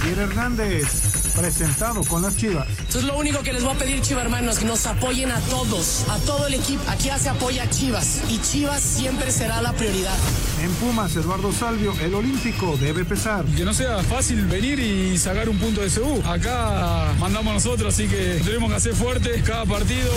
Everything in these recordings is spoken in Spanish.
Javier Hernández, presentado con las Chivas. Eso es lo único que les voy a pedir, Chivas hermanos, que nos apoyen a todos, a todo el equipo. Aquí ya se apoya a Chivas y Chivas siempre será la prioridad. En Pumas, Eduardo Salvio, el olímpico debe pesar. Que no sea fácil venir y sacar un punto de CU. Acá mandamos nosotros, así que tenemos que hacer fuerte cada partido.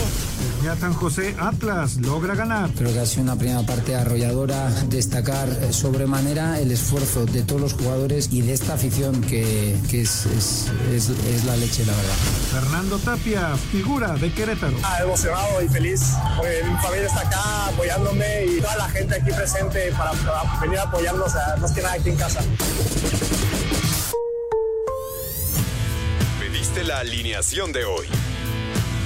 Ya San José Atlas logra ganar. Creo que ha sido una primera parte arrolladora, destacar eh, sobremanera el esfuerzo de todos los jugadores y de esta afición que, que es, es, es, es, la leche, la verdad. Fernando Tapia, figura de Querétaro. Ah, emocionado y feliz, porque mi familia está acá apoyándome y toda la gente aquí presente para, para venir a apoyarnos, a, más que nada aquí en casa. Pediste la alineación de hoy.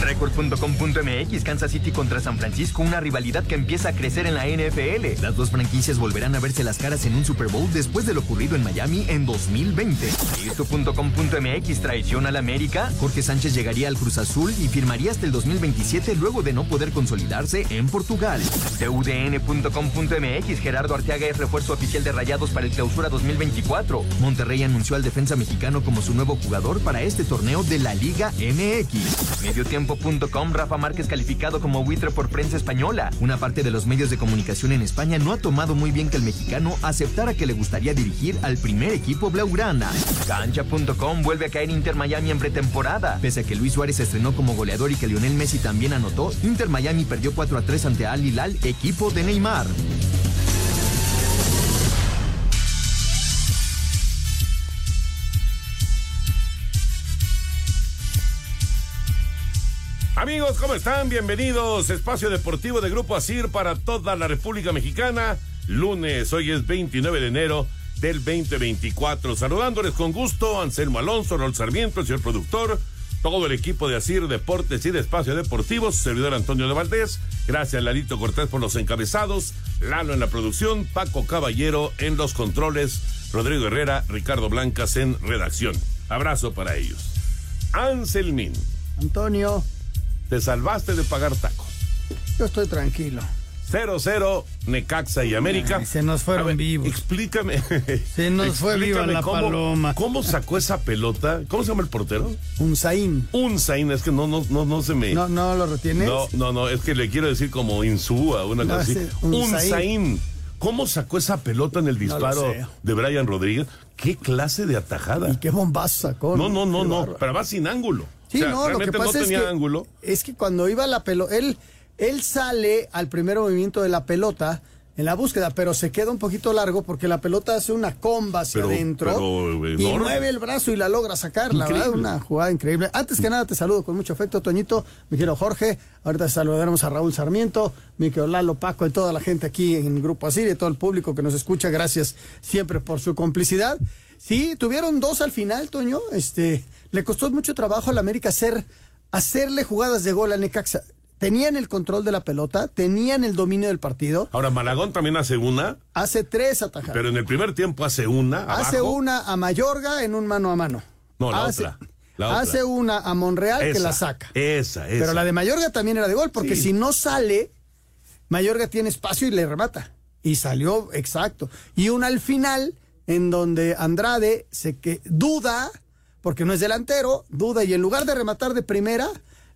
Record.com.mx Kansas City contra San Francisco, una rivalidad que empieza a crecer en la NFL. Las dos franquicias volverán a verse las caras en un Super Bowl después de lo ocurrido en Miami en 2020. Esto.com.mx traición al América. Jorge Sánchez llegaría al Cruz Azul y firmaría hasta el 2027 luego de no poder consolidarse en Portugal. TUDN.com.mx Gerardo Arteaga es refuerzo oficial de Rayados para el Clausura 2024. Monterrey anunció al defensa mexicano como su nuevo jugador para este torneo de la Liga MX. Medio tiempo Com, Rafa Márquez calificado como buitre por prensa española. Una parte de los medios de comunicación en España no ha tomado muy bien que el mexicano aceptara que le gustaría dirigir al primer equipo blaugrana. Cancha.com vuelve a caer Inter Miami en pretemporada. Pese a que Luis Suárez estrenó como goleador y que Lionel Messi también anotó, Inter Miami perdió 4 a 3 ante Al Hilal, equipo de Neymar. Amigos, ¿cómo están? Bienvenidos. Espacio Deportivo de Grupo Asir para toda la República Mexicana. Lunes, hoy es 29 de enero del 2024. Saludándoles con gusto, Anselmo Alonso, Rol Sarmiento, el señor productor, todo el equipo de Asir Deportes y de Espacio Deportivo, servidor Antonio de Valdés. Gracias, Lalito Cortés, por los encabezados. Lalo en la producción, Paco Caballero en los controles, Rodrigo Herrera, Ricardo Blancas en redacción. Abrazo para ellos. Anselmín. Antonio. Te salvaste de pagar tacos. Yo estoy tranquilo. 0-0, Necaxa y América. Ay, se nos fueron ver, vivos. Explícame. Se nos fue viva la cómo, paloma. ¿Cómo sacó esa pelota? ¿Cómo se llama el portero? Un Zain. Un Zain, es que no, no, no, no se me. No, no lo retienes. No, no, no, es que le quiero decir como Insúa, una No, cosa así. sí, Un, un Zain. Zain. ¿Cómo sacó esa pelota en el disparo de Brian Rodríguez? ¿Qué clase de atajada? Y qué bombazo sacó. No, no, no, no, pero va sin ángulo. Sí, O sea, no, lo que pasa no es que, ángulo. es que cuando iba la pelota, él, él sale al primer movimiento de la pelota en la búsqueda, pero se queda un poquito largo porque la pelota hace una comba hacia Pero- adentro pero y enorme. mueve el brazo y la logra sacar, la verdad, una jugada increíble. Antes que nada te saludo con mucho afecto, Toñito, mi querido Jorge, ahorita saludaremos a Raúl Sarmiento, mi querido Lalo, Paco y toda la gente aquí en Grupo Asir y todo el público que nos escucha, gracias siempre por su complicidad. Sí, tuvieron dos al final, Toño, este, le costó mucho trabajo al América hacer, hacerle jugadas de gol al Necaxa. Tenían el control de la pelota, tenían el dominio del partido. Ahora, Malagón también hace una, Hace tres atajadas. pero en el primer tiempo hace una. Hace una a Mayorga en un mano a mano. No, la hace, otra, la otra. Hace una a Monreal que la saca. Esa, esa. Pero la de Mayorga también era de gol, porque Sí. si no sale, Mayorga tiene espacio y le remata. Y salió exacto. Y una al final, en donde Andrade se que duda, porque no es delantero, duda y en lugar de rematar de primera,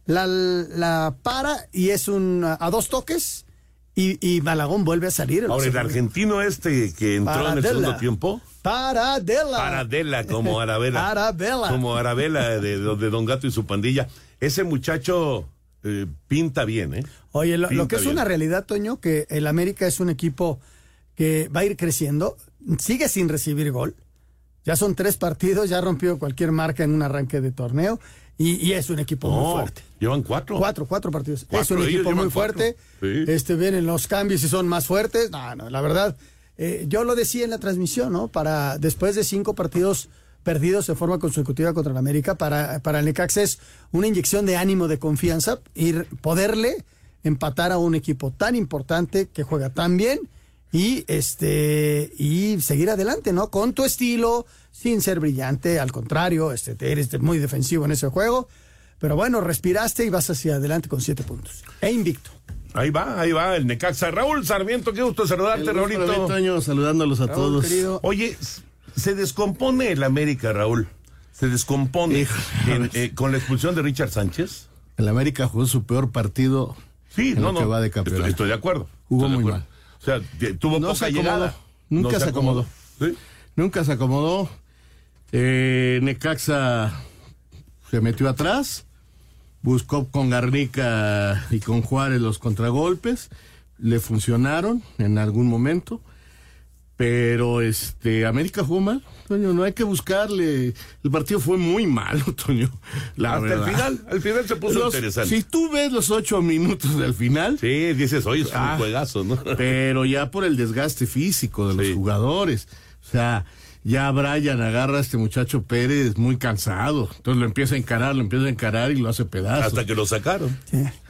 la, la para y es un a dos toques y, y Malagón vuelve a salir. Ahora, el argentino este que entró en el segundo tiempo. Paradela. Paradela, como Arabela. Arabela. Como Arabela de, de Don Gato y su pandilla. Ese muchacho eh, pinta bien, ¿eh? Oye, lo, que es bien. una realidad, Toño, que el América es un equipo que va a ir creciendo, sigue sin recibir gol. Ya son tres partidos, ya rompió cualquier marca en un arranque de torneo y, y es un equipo muy fuerte. Llevan cuatro. Cuatro, cuatro partidos. es un equipo muy fuerte. Sí. Este vienen los cambios y son más fuertes. No, no, la verdad, eh, yo lo decía en la transmisión, ¿no? Para después de cinco partidos perdidos de forma consecutiva contra el América, para, para el Necaxa es una inyección de ánimo, de confianza, y poderle empatar a un equipo tan importante que juega tan bien y este y seguir adelante, ¿no? Con tu estilo, sin ser brillante, al contrario, este eres muy defensivo en ese juego. Pero bueno, respiraste y vas hacia adelante con siete puntos. E invicto. Ahí va, ahí va el Necaxa. Raúl Sarmiento, qué gusto saludarte, El. Toño, saludándolos a Raúl, todos. querido. Oye, se descompone el América, Raúl. Se descompone Hijo. en- eh, con la expulsión de Richard Sánchez. El América jugó su peor partido Sí, en no, lo no. que va de estoy, campeonato. estoy de acuerdo. Jugó Estoy muy acuerdo. mal. O sea, tuvo No poca se llegada. Nunca No se acomodó. Sí. Nunca se acomodó. Eh, Necaxa se metió atrás, buscó con Garnica y con Juárez los contragolpes, le funcionaron en algún momento, pero este América jugó mal, Toño, no hay que buscarle. El partido fue muy malo, Toño. La Hasta verdad. el final, al final se puso Los- interesante. si tú ves los ocho minutos del final, Sí, dices, oye, es Ah. un juegazo, ¿no? pero ya por el desgaste físico de los jugadores. O sea, ya Brian agarra a este muchacho Pérez muy cansado. Entonces lo empieza a encarar, lo empieza a encarar y lo hace pedazos. Hasta que lo sacaron.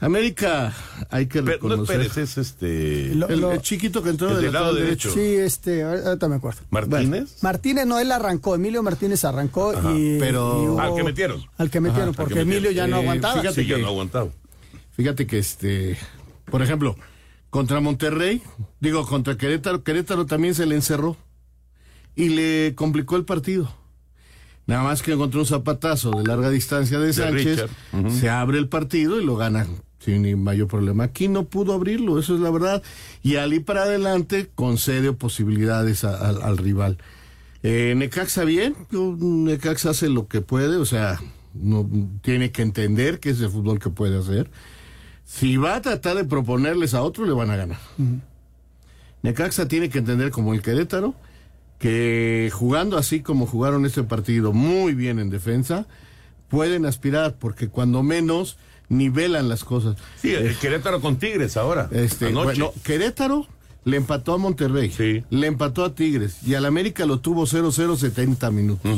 América, hay que Pero no es reconocer. Pérez, es este. Lo- el, lo- el chiquito que entró El del lado derecho. Sí, este, ahorita me acuerdo. ¿Martínez? Martínez no, él arrancó, Emilio Martínez arrancó y, pero- y hubo- Al que metieron. Al que metieron, que porque metieron. Emilio ya no Eh, aguantaba. fíjate Sí, ya no aguantaba. Fíjate que este, por ejemplo, contra Monterrey, digo, contra Querétaro, Querétaro también se le encerró y le complicó el partido. Nada más que encontró un zapatazo de larga distancia de Sánchez, se abre el partido y lo gana sin mayor problema. Aquí no pudo abrirlo, eso es la verdad. Y al ir para adelante concede posibilidades a- al- al rival. Eh, Necaxa bien, Necaxa hace lo que puede, o sea, no tiene que entender que es el fútbol que puede hacer. Si va a tratar de proponerles a otro, le van a ganar. Necaxa tiene que entender como el Querétaro que jugando así como jugaron este partido muy bien en defensa, pueden aspirar porque cuando menos nivelan las cosas. Sí, el Querétaro con Tigres ahora. Este, anoche. bueno, Querétaro le empató a Monterrey, Sí. le empató a Tigres y al América lo tuvo 0-0 70 minutos.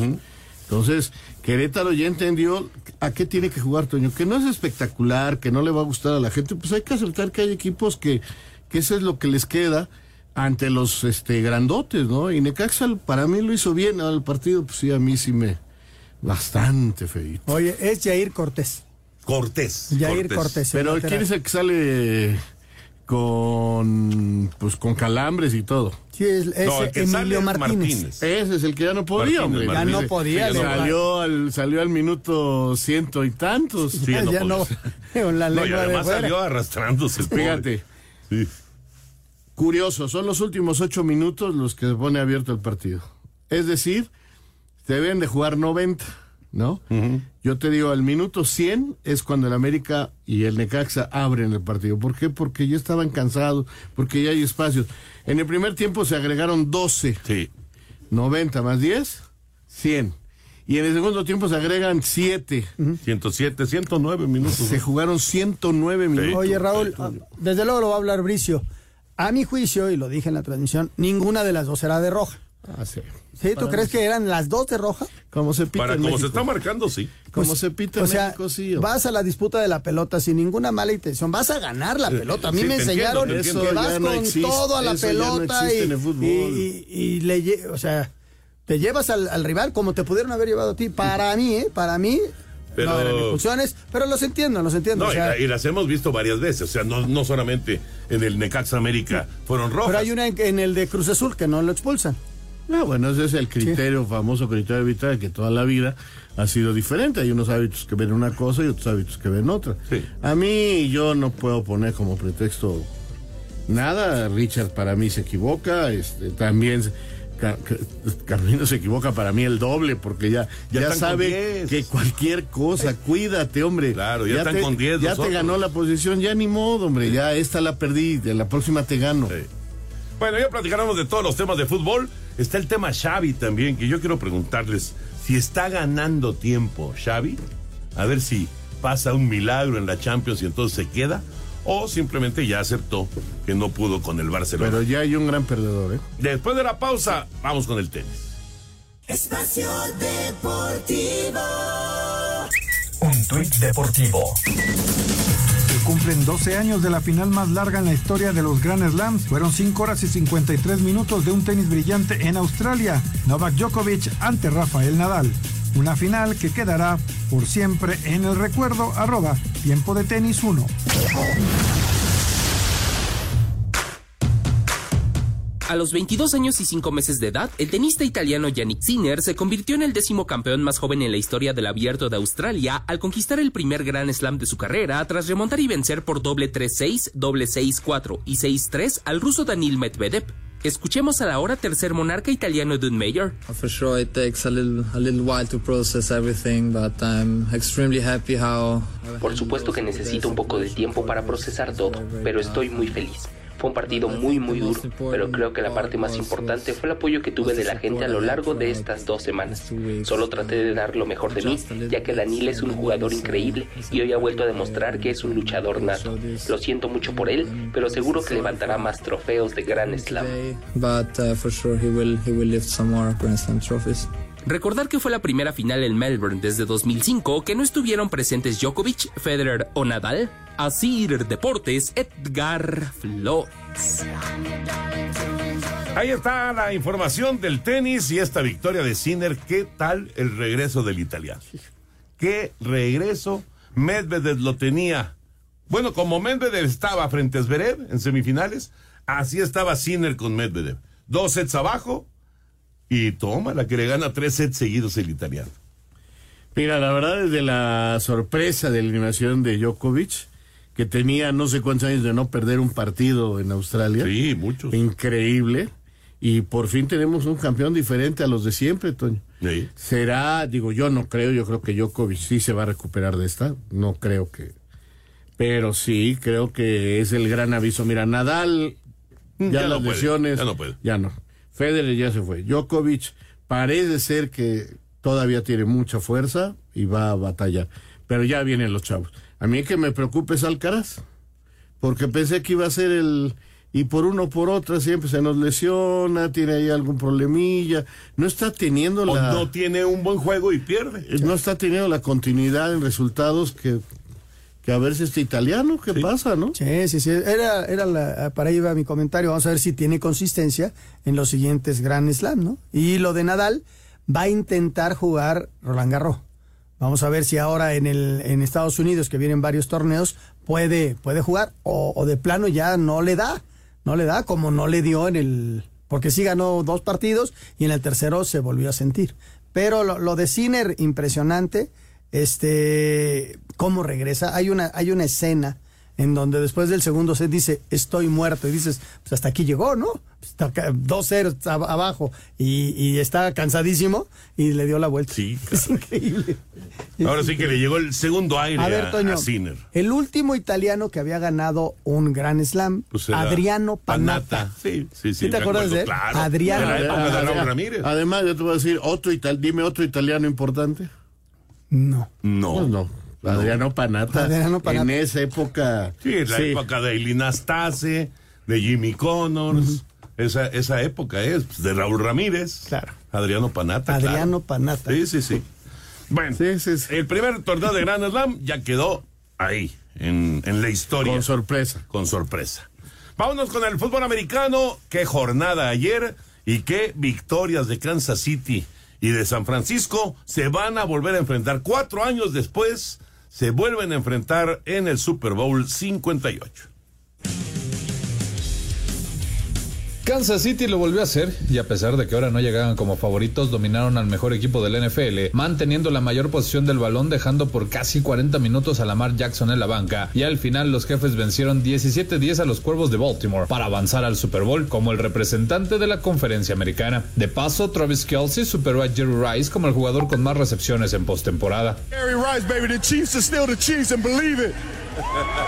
Entonces, Querétaro ya entendió a qué tiene que jugar Toño, que no es espectacular, que no le va a gustar a la gente, pues hay que aceptar que hay equipos que, que eso es lo que les queda ante los este grandotes, ¿no? Y Necaxa para mí lo hizo bien al partido, pues sí, a mí sí me bastante feito. Oye, es Jair Cortés. Cortés. Jair Cortés. el Pero lateral. ¿quién es el que sale con pues con calambres y todo? Sí, es, es No, Emilio es Martínez. Martínez. Ese es el que ya no podía, Martínez, hombre. Ya no podía, sí, salió al salió al minuto ciento y tantos. Sí, Ya, no ya podía no, con la No, y de además fuera. salió arrastrándose. Fíjate, Sí. Curioso, son los últimos ocho minutos los que se pone abierto el partido. Es decir, se deben de jugar 90, ¿no? Yo te digo, al minuto 100 es cuando el América y el Necaxa abren el partido. ¿Por qué? Porque ya estaban cansados, porque ya hay espacios. En el primer tiempo se agregaron 12. Sí. 90 más 10, 100. Y en el segundo tiempo se agregan 7. 107, 109 minutos. Se jugaron 109 minutos. Oye, Raúl, ah, desde luego lo va a hablar Bricio. A mi juicio, y lo dije en la transmisión, ninguna de las dos era de roja. Ah, sí. ¿Sí? ¿Tú Para crees mí que eran las dos de roja? Como se pita Para en como se está marcando, sí. Como Pues, se pita o en sea, México, sí. vas a la disputa de la pelota sin ninguna mala intención, vas a ganar la pelota. A mí sí, me enseñaron entiendo, que vas no con existe, todo a la no pelota existe y, en el fútbol. y- y- y le, o sea, te llevas al, al rival como te pudieron haber llevado a ti. Para mí, ¿eh? Para mí, Pero- no eran expulsiones, pero los entiendo, los entiendo. No, o sea, y, la- y las hemos visto varias veces. O sea, no, no solamente en el Necaxa América fueron rojas. pero hay una en, en el de Cruz Azul que no lo expulsan. No, Ah, bueno, ese es el criterio, famoso criterio de Vital, que toda la vida ha sido diferente. Hay unos hábitos que ven una cosa y otros hábitos que ven otra. Sí. A mí, yo no puedo poner como pretexto nada. Richard para mí se equivoca. Este, también se- Ca- Ca- Carlino se equivoca para mí el doble, porque ya, Ya sabe 10. que cualquier cosa, cuídate, hombre. Claro, ya están te, con 10 Ya nosotros. te ganó la posición, ya ni modo, hombre. Ya esta la perdí, de la próxima te gano. Sí. Bueno, ya platicaremos de todos los temas de fútbol. Está el tema Xavi también, que yo quiero preguntarles si está ganando tiempo Xavi a ver si pasa un milagro en la Champions y entonces se queda, o simplemente ya aceptó que no pudo con el Barcelona. Pero ya hay un gran perdedor, ¿eh? Después de la pausa, vamos con el tenis. Espacio Deportivo. Un tuit deportivo. Se cumplen 12 años de la final más larga en la historia de los Grand Slams. Fueron 5 horas y 53 minutos de un tenis brillante en Australia. Novak Djokovic ante Rafael Nadal. Una final que quedará por siempre en el recuerdo arroba tiempo de tenis 1. A los 22 años y 5 meses de edad, el tenista italiano Yannick Sinner se convirtió en el décimo campeón más joven en la historia del abierto de Australia al conquistar el primer Grand Slam de su carrera tras remontar y vencer por doble 3-6, doble 6-4 y 6-3 al ruso Danil Medvedev. Escuchemos a la hora tercer monarca italiano de un mayor. For sure it takes a little, a little while to process everything, but I'm extremely happy how... Por supuesto que necesito un poco de tiempo para procesar todo, pero estoy muy feliz. Fue un partido muy muy duro, pero creo que la parte más importante fue el apoyo que tuve de la gente a lo largo de estas dos semanas. Solo traté de dar lo mejor de mí, ya que Danil es un jugador increíble y hoy ha vuelto a demostrar que es un luchador nato. Lo siento mucho por él, pero seguro que levantará más trofeos de Grand Slam. Recordar que fue la primera final en Melbourne desde 2005 que no estuvieron presentes Djokovic, Federer o Nadal. Asir Deportes, Edgar Flores. Ahí está la información del tenis y esta victoria de Sinner. ¿Qué tal el regreso del italiano? ¿Qué regreso? Medvedev lo tenía. Bueno, como Medvedev estaba frente a Zverev en semifinales, así estaba Sinner con Medvedev. Dos sets abajo y toma la que le gana tres sets seguidos el italiano. Mira, la verdad desde la sorpresa de la eliminación de Djokovic, que tenía no sé cuántos años de no perder un partido en Australia. Sí, muchos. Increíble. Y por fin tenemos un campeón diferente a los de siempre, Toño. Sí. Será, digo, yo no creo, yo creo que Djokovic sí se va a recuperar de esta. No creo que. Pero sí, creo que es el gran aviso. Mira, Nadal, ya, Ya las no puede, lesiones. ya no puede. Ya no. Federer ya se fue. Djokovic parece ser que todavía tiene mucha fuerza y va a batallar. Pero ya vienen los chavos. A mí que me preocupe es Alcaraz. Porque pensé que iba a ser el. Y por uno o por otra siempre se nos lesiona, tiene ahí algún problemilla. No está teniendo O la. no tiene un buen juego y pierde. No está teniendo la continuidad en resultados que. Que a ver si este italiano, ¿qué pasa, no? Sí, sí, sí. Era, era la, para ahí va mi comentario. Vamos a ver si tiene consistencia en los siguientes Grand Slam, ¿no? Y lo de Nadal, va a intentar jugar Roland Garros. Vamos a ver si ahora en el en Estados Unidos, que vienen varios torneos, puede, puede jugar o, o de plano ya no le da. No le da como no le dio en el... Porque sí ganó dos partidos y en el tercero se volvió a sentir. Pero lo, lo de Sinner, impresionante. Este, cómo regresa. Hay una, hay una escena en donde después del segundo set dice, estoy muerto. Y dices, pues hasta aquí llegó, ¿no? Está ca- dos ceros ab- abajo y, y está cansadísimo y le dio la vuelta. Sí, Es increíble. Ahora sí que le llegó el segundo aire A a, ver, Toño, a Sinner. el último italiano que había ganado un Grand Slam, Pues Adriano Panatta. Sí, sí, sí. ¿Sí te acuerdas acuerdo, de él? Claro. Adriano. Además- Ramírez. Además, yo te voy a decir, otro dime otro italiano importante. No. No. Pues no. Adriano Panata. Adriano Panatta. En esa época. Sí, en la sí. época de Ilinastase, de Jimmy Connors. esa, esa época es pues, de Raúl Ramírez. Claro. Adriano Panata. Adriano claro. Panatta. Sí, sí, sí. Bueno, Sí, sí, sí. el primer torneo de Grand Slam ya quedó ahí, en, en la historia. Con sorpresa. con sorpresa. Vámonos con el fútbol americano. Qué jornada ayer y qué victorias de Kansas City y de San Francisco se van a volver a enfrentar. Cuatro años después se vuelven a enfrentar en el Super Bowl 58. Kansas City lo volvió a hacer y a pesar de que ahora no llegaban como favoritos, dominaron al mejor equipo del NFL, manteniendo la mayor posición del balón, dejando por casi 40 minutos a Lamar Jackson en la banca. Y al final los jefes vencieron 17-10 a los Cuervos de Baltimore para avanzar al Super Bowl como el representante de la conferencia americana. De paso, Travis Kelsey superó a Jerry Rice como el jugador con más recepciones en postemporada. Jerry Rice, baby, the Chiefs are still the Chiefs and believe it.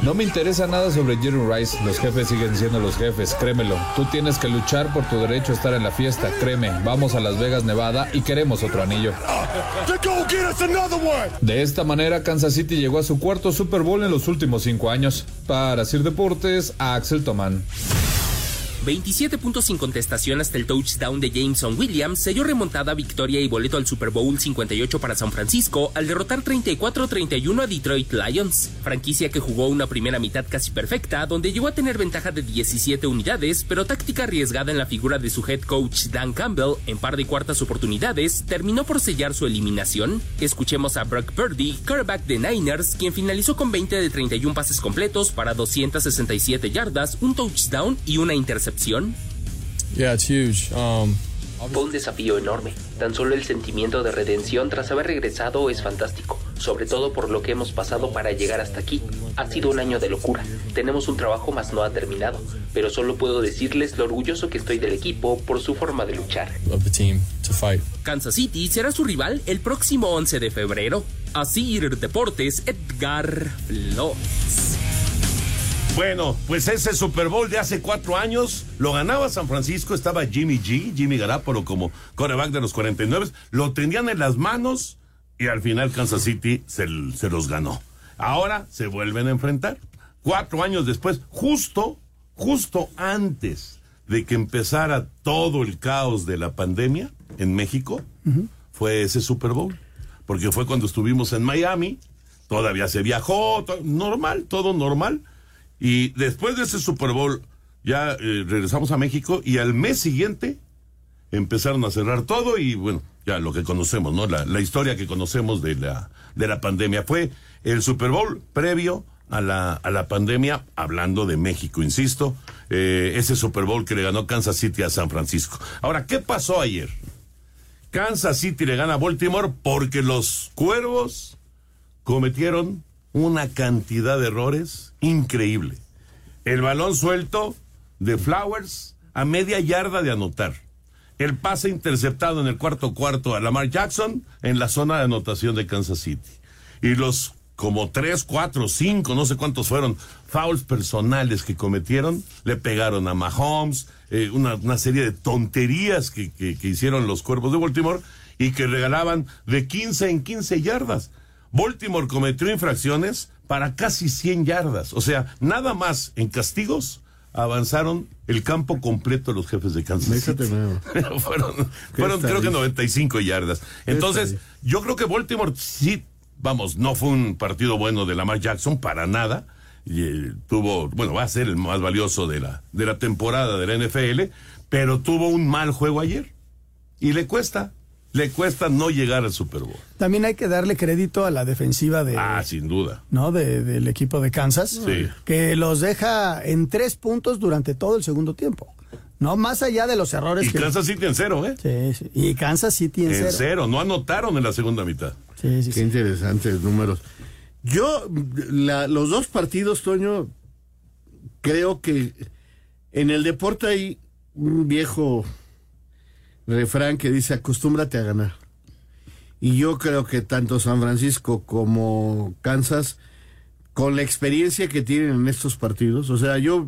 No me interesa nada sobre Jerry Rice. Los jefes siguen siendo los jefes, créemelo. Tú tienes que luchar por tu derecho a estar en la fiesta, créeme. Vamos a Las Vegas, Nevada y queremos otro anillo. De esta manera, Kansas City llegó a su cuarto Super Bowl en los últimos cinco años. Para Sir Deportes, Axel Tomán. 27 puntos sin contestación hasta el touchdown de Jameson Williams selló remontada victoria y boleto al Super Bowl 58 para San Francisco al derrotar 34-31 a Detroit Lions, franquicia que jugó una primera mitad casi perfecta donde llegó a tener ventaja de 17 unidades, pero táctica arriesgada en la figura de su head coach Dan Campbell en par de cuartas oportunidades terminó por sellar su eliminación. Escuchemos a Brock Purdy, quarterback de Niners, quien finalizó con 20 de 31 pases completos para 267 yardas, un touchdown y una intercepción. Yeah, it's huge. Um, Fue un desafío enorme. Tan solo el sentimiento de redención tras haber regresado es fantástico, sobre todo por lo que hemos pasado para llegar hasta aquí. Ha sido un año de locura. Tenemos un trabajo más no ha terminado, pero solo puedo decirles lo orgulloso que estoy del equipo por su forma de luchar. of the team to fight. Kansas City será su rival el próximo 11 de febrero. Así Deportes Edgar Flores. Bueno, pues ese Super Bowl de hace cuatro años lo ganaba San Francisco, estaba Jimmy G, Jimmy Garapolo como coreback de los 49, lo tenían en las manos y al final Kansas City se, se los ganó. Ahora se vuelven a enfrentar. Cuatro años después, justo, justo antes de que empezara todo el caos de la pandemia en México, fue ese Super Bowl. Porque fue cuando estuvimos en Miami, todavía se viajó, normal, todo normal. Y después de ese Super Bowl, ya eh, regresamos a México y al mes siguiente empezaron a cerrar todo y bueno, ya lo que conocemos, ¿no? La, la historia que conocemos de la, de la pandemia. Fue el Super Bowl previo a la, a la pandemia, hablando de México, insisto, eh, ese Super Bowl que le ganó Kansas City a San Francisco. Ahora, ¿qué pasó ayer? Kansas City le gana a Baltimore porque los cuervos cometieron una cantidad de errores increíble. El balón suelto de Flowers a media yarda de anotar. El pase interceptado en el cuarto cuarto a Lamar Jackson en la zona de anotación de Kansas City. Y los como tres, cuatro, cinco, no sé cuántos fueron, fouls personales que cometieron, le pegaron a Mahomes, eh, una, serie de tonterías que, que- hicieron los cuervos de Baltimore y que regalaban de 15 en 15 yardas. Baltimore cometió infracciones para casi 100 yardas. O sea, nada más en castigos avanzaron el campo completo los jefes de Kansas City. fueron fueron creo que 95 yardas. Entonces, yo creo que Baltimore sí, vamos, no fue un partido bueno de Lamar Jackson para nada. Y, eh, tuvo, bueno, va a ser el más valioso de la, de la temporada de la NFL, pero tuvo un mal juego ayer. Y le cuesta, le cuesta no llegar al Super Bowl. También hay que darle crédito a la defensiva de, Ah, sin duda. ¿no? de- del equipo de Kansas, Sí. que los deja en tres puntos durante todo el segundo tiempo. No más allá de los errores Y que. Kansas City en cero, ¿eh? Sí, sí. Y Kansas City en, En cero. cero, no anotaron en la segunda mitad. Sí, sí, Qué interesantes números. Yo, la- los dos partidos, Toño, creo que en el deporte hay un viejo refrán que dice acostúmbrate a ganar. Y yo creo que tanto San Francisco como Kansas, con la experiencia que tienen en estos partidos, o sea, yo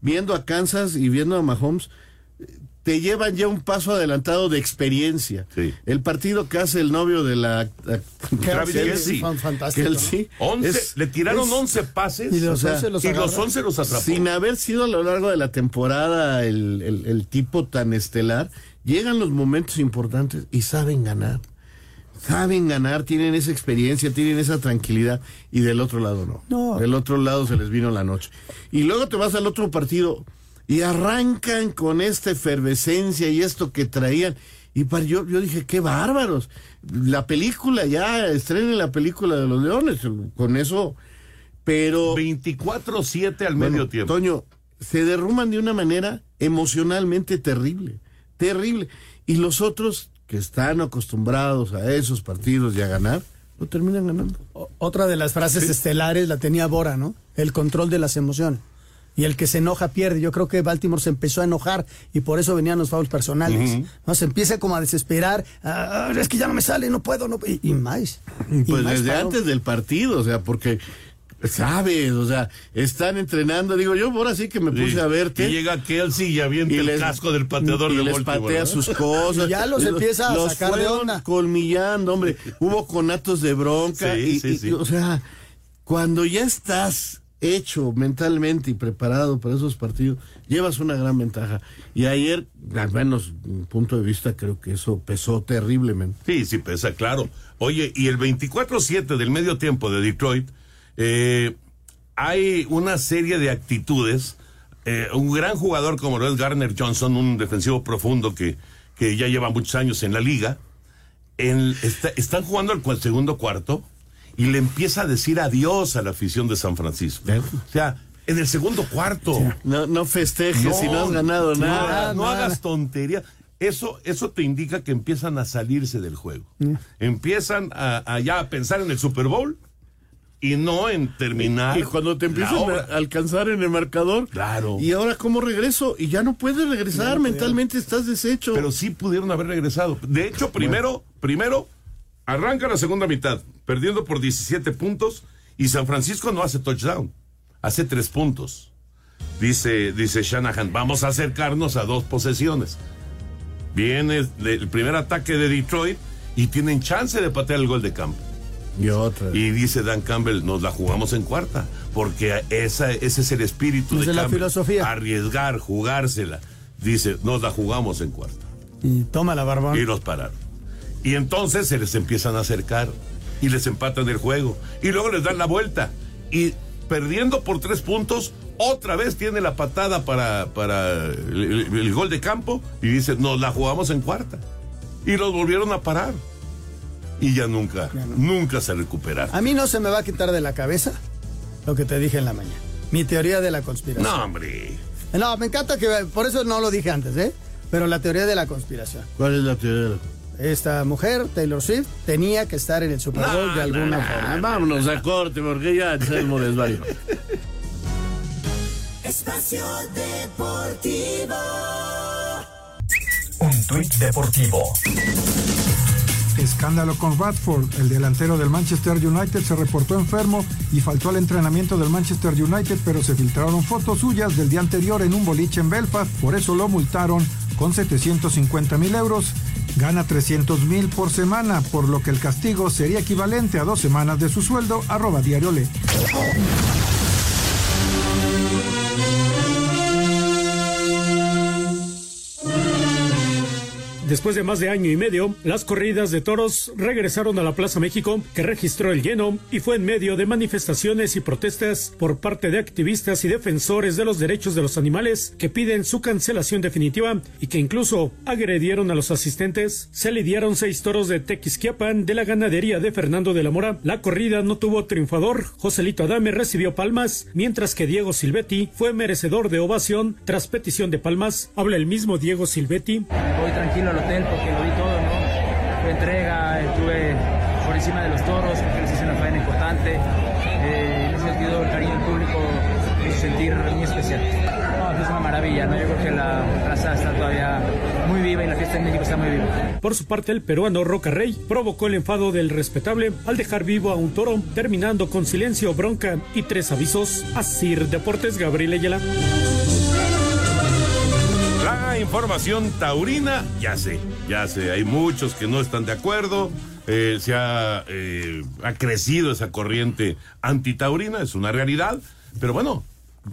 viendo a Kansas y viendo a Mahomes, te llevan ya un paso adelantado de experiencia. El partido que hace el novio de la... Travis fantástico. Once- Es- le tiraron es- 11 pases Y los o sea, 11 los y los agarra. 11 los atrapó. Sin haber sido a lo largo de la temporada el, el- el tipo tan estelar, llegan los momentos importantes y saben ganar. Saben ganar, tienen esa experiencia, tienen esa tranquilidad y del otro lado no. No. Del otro lado se les vino la noche. Y luego te vas al otro partido y arrancan con esta efervescencia y esto que traían. Y para, yo, yo dije, qué bárbaros. La película, ya estrenen la película de los leones. Con eso, pero... 24-7 al Bueno, medio tiempo. Toño, se derrumban de una manera emocionalmente terrible, terrible. Y los otros que están acostumbrados a esos partidos y a ganar, no terminan ganando. O- Otra de las frases estelares la tenía Bora, ¿no? El control de las emociones. Y el que se enoja pierde. Yo creo que Baltimore se empezó a enojar y por eso venían los fouls personales. ¿no? Se empieza como a desesperar. ah, es que ya no me sale, no puedo, no y, y más. Pues más desde antes del partido, o sea, porque Sabes, o sea, están entrenando. Digo, yo ahora sí que me puse Sí. a verte. Y llega Kelsey y avienta el casco del pateador y de les Baltimore, patea sus cosas. Y ya los empieza a los sacar de onda. colmillando, hombre. Hubo conatos de bronca. Sí, y, sí, y- sí. y, o sea, cuando ya estás hecho mentalmente y preparado para esos partidos, llevas una gran ventaja. Y ayer, al menos mi punto de vista, creo que eso pesó terriblemente. Sí, sí, pesa, claro. Oye, y el 24-7 del medio tiempo de Detroit, eh, hay una serie de actitudes. Eh, un gran jugador como lo es Garner Johnson, un defensivo profundo que, que ya lleva muchos años en la liga, en- está- están jugando el segundo cuarto y le empieza a decir adiós a la afición de San Francisco. O sea, en el segundo cuarto. No, no festejes si no has ganado no nada. hagas- no hagas tontería. Eso, eso te indica que empiezan a salirse del juego. Empiezan a, a ya a pensar en el Super Bowl y no en terminar. Y cuando te obra. a alcanzar en el marcador. Claro. Y ahora, ¿cómo regreso? Y ya no puedes regresar, mentalmente estás deshecho. Pero sí pudieron haber regresado. De hecho, primero, primero, arranca la segunda mitad, perdiendo por 17 puntos, y San Francisco no hace touchdown, hace tres puntos. Dice, dice Shanahan, vamos a acercarnos a dos posesiones. Viene el primer ataque de Detroit y tienen chance de patear el gol de campo. Y otra. Y dice Dan Campbell, nos la jugamos en cuarta, porque esa, ese es el espíritu Esa de la filosofía. Arriesgar, jugársela. Dice, nos la jugamos en cuarta. Y toma la barbón. Y los pararon. Y entonces se les empiezan a acercar y les empatan el juego. Y luego les dan la vuelta. Y perdiendo por tres puntos, otra vez tiene la patada para, para el, el- el gol de campo y dice, nos la jugamos en cuarta. Y los volvieron a parar. Y ya nunca, nunca se recuperaron. A mí no se me va a quitar de la cabeza lo que te dije en la mañana. Mi teoría de la conspiración. No, hombre. No, me encanta que. Por eso no lo dije antes, ¿eh? Pero la teoría de la conspiración. ¿Cuál es la teoría? Esta mujer, Taylor Swift, tenía que estar en el Super Bowl de alguna forma. Vámonos a corte porque ya Anselmo desvario. Espacio Deportivo. Un tuit deportivo. Escándalo con Radford. El delantero del Manchester United se reportó enfermo y faltó al entrenamiento del Manchester United, pero se filtraron fotos suyas del día anterior en un boliche en Belfast. Por eso lo multaron con 750 mil euros. Gana 300 mil por semana, por lo que el castigo sería equivalente a dos semanas de su sueldo. Arroba Le. Después de más de año y medio, las corridas de toros regresaron a la Plaza México, que registró el lleno y fue en medio de manifestaciones y protestas por parte de activistas y defensores de los derechos de los animales que piden su cancelación definitiva y que incluso agredieron a los asistentes. Se lidiaron seis toros de Tequisquiapan de la ganadería de Fernando de la Mora. La corrida no tuvo triunfador. Joselito Adame recibió palmas, mientras que Diego Silvetti fue merecedor de ovación tras petición de palmas. Habla el mismo Diego Silvetti. Voy tranquilo al hotel porque lo di todo, ¿no? Fue entrega, estuve por encima de los toros, creo que les hice una faena importante. Eh, en ese sentido, el cariño del público me hizo sentir muy especial. No, es una maravilla, ¿no? Yo creo que la raza está todavía muy viva y la fiesta en México está muy viva. Por su parte, el peruano Roca Rey provocó el enfado del respetable al dejar vivo a un toro, terminando con silencio, bronca y tres avisos. Asir Deportes, Gabriel Ayala. La información taurina, ya sé, ya sé, hay muchos que no están de acuerdo, eh, se ha, eh, ha crecido esa corriente antitaurina, es una realidad, pero bueno,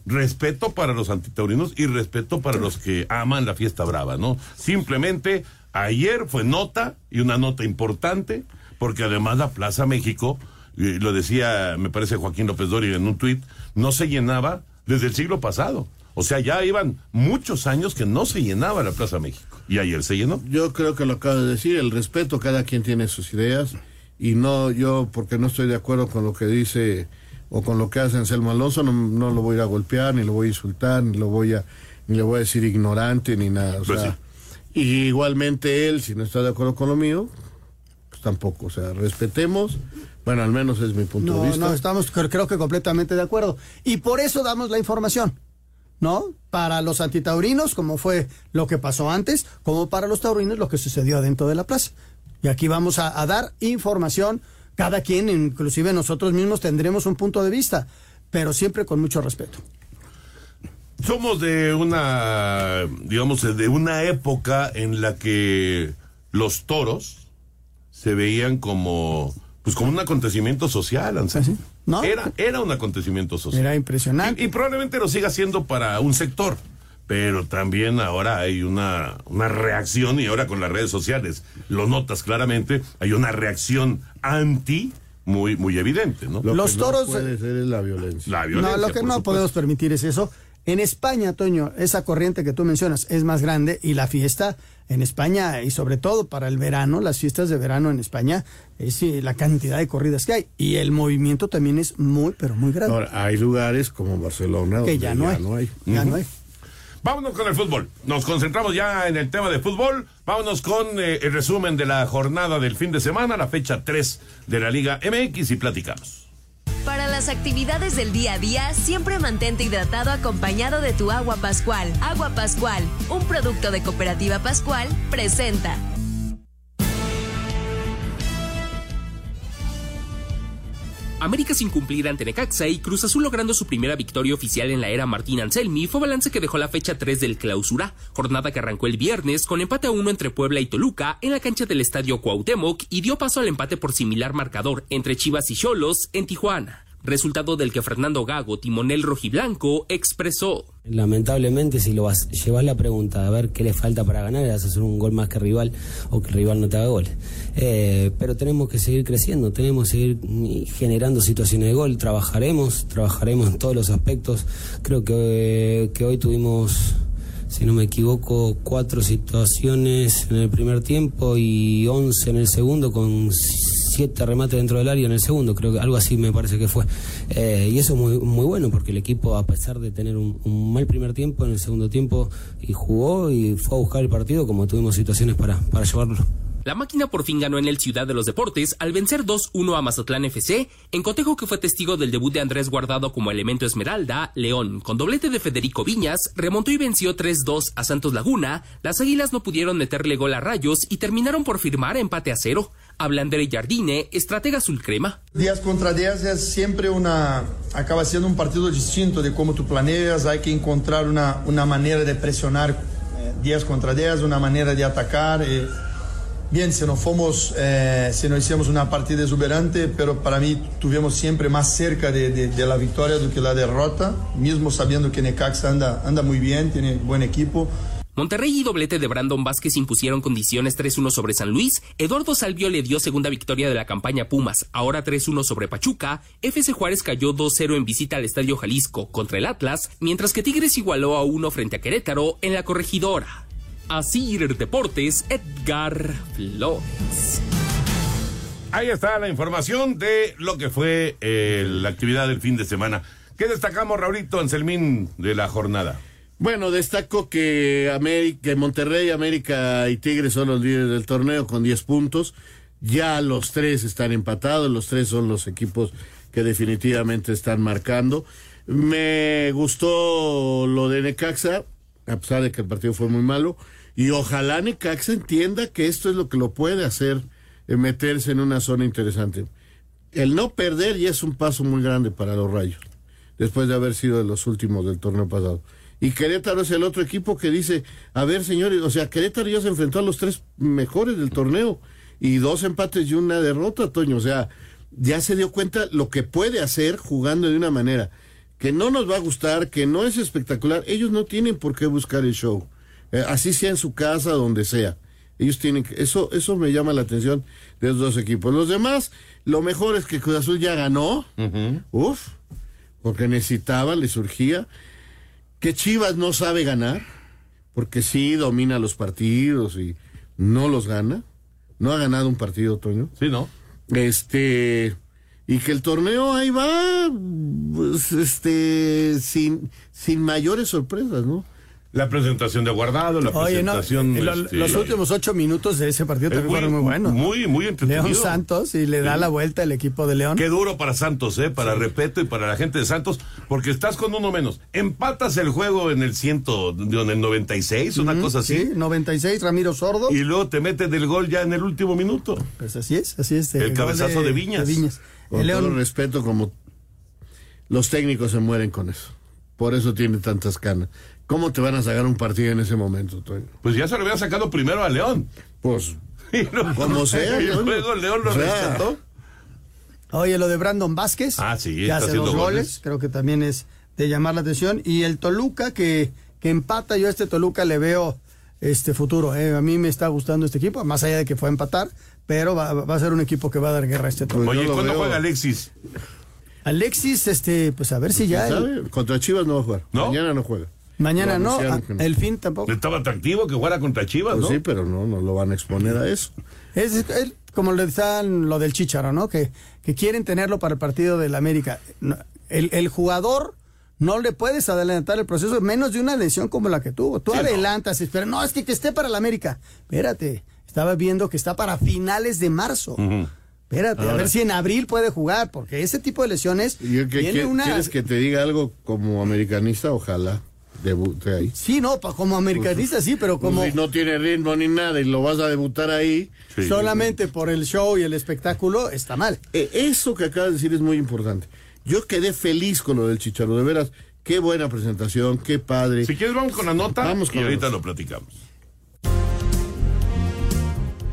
respeto para los antitaurinos y respeto para los que aman la fiesta brava, ¿no? Simplemente ayer fue nota y una nota importante, porque además la Plaza México, lo decía, me parece Joaquín López Dori en un tuit, no se llenaba desde el siglo pasado. O sea, ya iban muchos años que no se llenaba la Plaza México. Y ayer se llenó. Yo creo que lo acabo de decir, el respeto, cada quien tiene sus ideas y no yo porque no estoy de acuerdo con lo que dice o con lo que hace Anselmo Alonso, no, no lo voy a ir a golpear, ni lo voy a insultar, ni lo voy a, ni le voy a decir ignorante, ni nada. O Pues sea, y igualmente él, si no está de acuerdo con lo mío, pues tampoco. O sea, respetemos. Bueno, al menos es mi punto de vista. no, estamos cre- creo que completamente de acuerdo. Y por eso damos la información, ¿no? Para los antitaurinos, como fue lo que pasó antes, como para los taurinos, lo que sucedió adentro de la plaza. Y aquí vamos a, a dar información cada quien, inclusive nosotros mismos, tendremos un punto de vista, pero siempre con mucho respeto. Somos de una, digamos, de una época en la que los toros se veían como, pues como un acontecimiento social, Anselmo. ¿No? Era, era un acontecimiento social. Era impresionante. Y, y probablemente lo siga siendo para un sector. Pero también ahora hay una, una reacción, y ahora con las redes sociales lo notas claramente, hay una reacción anti muy, muy evidente, ¿no? Lo Los que toros- No puede ser es la violencia. La violencia. no, lo que no supuesto. podemos permitir es eso. En España, Toño, esa corriente que tú mencionas es más grande y la fiesta en España y sobre todo para el verano, las fiestas de verano en España es eh, la cantidad de corridas que hay y el movimiento también es muy pero muy grande. Ahora, hay lugares como Barcelona que donde ya no hay, ya no hay. Vámonos con el fútbol. Nos concentramos ya en el tema de fútbol. Vámonos con eh, el resumen de la jornada del fin de semana, la fecha 3 de la Liga MX y platicamos. Para las actividades del día a día, siempre mantente hidratado acompañado de tu agua Pascual. Agua Pascual, un producto de Cooperativa Pascual, presenta. América sin cumplir ante Necaxa y Cruz Azul logrando su primera victoria oficial en la era Martín Anselmi fue balance que dejó la fecha 3 del clausura, jornada que arrancó el viernes con empate a uno entre Puebla y Toluca en la cancha del estadio Cuauhtémoc y dio paso al empate por similar marcador entre Chivas y Cholos en Tijuana. Resultado del que Fernando Gago, timonel rojiblanco, expresó. Lamentablemente, si lo vas, llevas la pregunta a ver qué le falta para ganar, a hacer un gol más que rival o que el rival no te haga goles. Eh, pero tenemos que seguir creciendo, tenemos que seguir generando situaciones de gol, trabajaremos, trabajaremos en todos los aspectos. Creo que, que hoy tuvimos, si no me equivoco, cuatro situaciones en el primer tiempo y once en el segundo con siete remates dentro del área en el segundo, creo que algo así me parece que fue. Eh, y eso es muy, muy bueno porque el equipo, a pesar de tener un, un mal primer tiempo, en el segundo tiempo y jugó y fue a buscar el partido como tuvimos situaciones para, para llevarlo. La máquina por fin ganó en el Ciudad de los Deportes al vencer 2-1 a Mazatlán FC, en cotejo que fue testigo del debut de Andrés Guardado como elemento Esmeralda, León, con doblete de Federico Viñas, remontó y venció 3-2 a Santos Laguna, las Águilas no pudieron meterle gol a Rayos y terminaron por firmar empate a cero. Habla André Jardine, estratega azul crema. 10 contra 10 es siempre una, acaba siendo un partido distinto de cómo tú planeas, hay que encontrar una, una manera de presionar eh, 10 contra 10, una manera de atacar. eh. Bien, si no fomos, eh, si no hicimos una partida exuberante, pero para mí tuvimos siempre más cerca de, de- de la victoria do que la derrota, mismo sabiendo que Necaxa anda, anda muy bien, tiene buen equipo. Monterrey y doblete de Brandon Vázquez impusieron condiciones 3-1 sobre San Luis, Eduardo Salvio le dio segunda victoria de la campaña Pumas, ahora 3-1 sobre Pachuca, FC Juárez cayó 2-0 en visita al Estadio Jalisco contra el Atlas, mientras que Tigres igualó a 1 frente a Querétaro en la corregidora. Asir Deportes, Edgar Flores. Ahí está la información de lo que fue eh, la actividad del fin de semana. ¿Qué destacamos, Raulito Anselmín, de la jornada? Bueno, destaco que, América, Monterrey, América y Tigres son los líderes del torneo con 10 puntos. Ya los tres están empatados, los tres son los equipos que definitivamente están marcando. Me gustó lo de Necaxa, a pesar de que el partido fue muy malo, y ojalá Necaxa entienda que esto es lo que lo puede hacer, eh, meterse en una zona interesante. El no perder ya es un paso muy grande para los Rayos, después de haber sido de los últimos del torneo pasado. Y Querétaro es el otro equipo que dice, a ver señores, o sea, Querétaro ya se enfrentó a los tres mejores del torneo y dos empates y una derrota, Toño. O sea, ya se dio cuenta lo que puede hacer jugando de una manera que no nos va a gustar, que no es espectacular. Ellos no tienen por qué buscar el show. Eh, así sea en su casa, donde sea. Ellos tienen que, eso, eso me llama la atención de los dos equipos. Los demás, lo mejor es que Cruz Azul ya ganó. Uf, porque necesitaba, le surgía. Que Chivas no sabe ganar, porque sí domina los partidos y no los gana. No ha ganado un partido, Toño. Sí, ¿no? Este. Y que el torneo ahí va, pues, este, sin, sin mayores sorpresas, ¿no? La presentación de Guardado, la Oye, no, presentación... lo- este, los últimos ocho minutos de ese partido Es también muy- fueron muy buenos. ¿no? Muy, muy entretenido. León Santos y le da Sí. la vuelta el equipo de León. Qué duro para Santos, ¿eh? Para Repeto y para la gente de Santos, porque estás con uno menos. Empatas el juego en el ciento, en el 96, una Ujú, cosa así. Sí, 96, Ramiro Sordo. Y luego te metes del gol ya en el último minuto. Pues así es, así es. El cabezazo de Viñas. Con El todo León, respeto, como los técnicos se mueren con eso. Por eso tiene tantas canas. ¿Cómo te van a sacar un partido en ese momento, Toño? Pues ya se lo habían sacado primero a León. Pues, como sea. Y luego León lo O sea, rescató. Oye, lo de Brandon Vázquez. Ah, sí, que está hace haciendo dos goles. goles. Creo que también es de llamar la atención. Y el Toluca que, que empata. Yo a este Toluca le veo este futuro. eh. A mí me está gustando este equipo, más allá de que fue a empatar. Pero va, va a ser un equipo que va a dar guerra a este Toluca. Oye, lo ¿cuándo veo. juega Alexis? Alexis, este, pues a ver si ya. ¿Quién el- sabe? Contra Chivas no va a jugar. ¿No? Mañana no juega. Mañana Lo no, el fin tampoco. Estaba atractivo que jugara contra Chivas, Pues ¿no? sí, pero no, no lo van a exponer a eso. Es, es como le están lo del Chicharo, ¿no? Que, que quieren tenerlo para el partido del América. El, el jugador no le puedes adelantar el proceso, menos de una lesión como la que tuvo. Tú Sí, no. adelantas, espera, no, es que, que esté para el América. Espérate, estaba viendo que está para finales de marzo. Ujú. Espérate, a ver si en abril puede jugar, porque ese tipo de lesiones yo que- tiene que- una... ¿Quieres que te diga algo como americanista? Ojalá debute ahí. Sí, no, pa- como americanista sí, pero como Pues si no tiene ritmo ni nada y lo vas a debutar ahí. Sí. solamente por el show y el espectáculo está mal. Eh, eso que acabas de decir es muy importante. Yo quedé feliz con lo del Chicharo, de veras. Qué buena presentación, qué padre. Si quieres, vamos con la nota Vamos con y ahorita lo platicamos.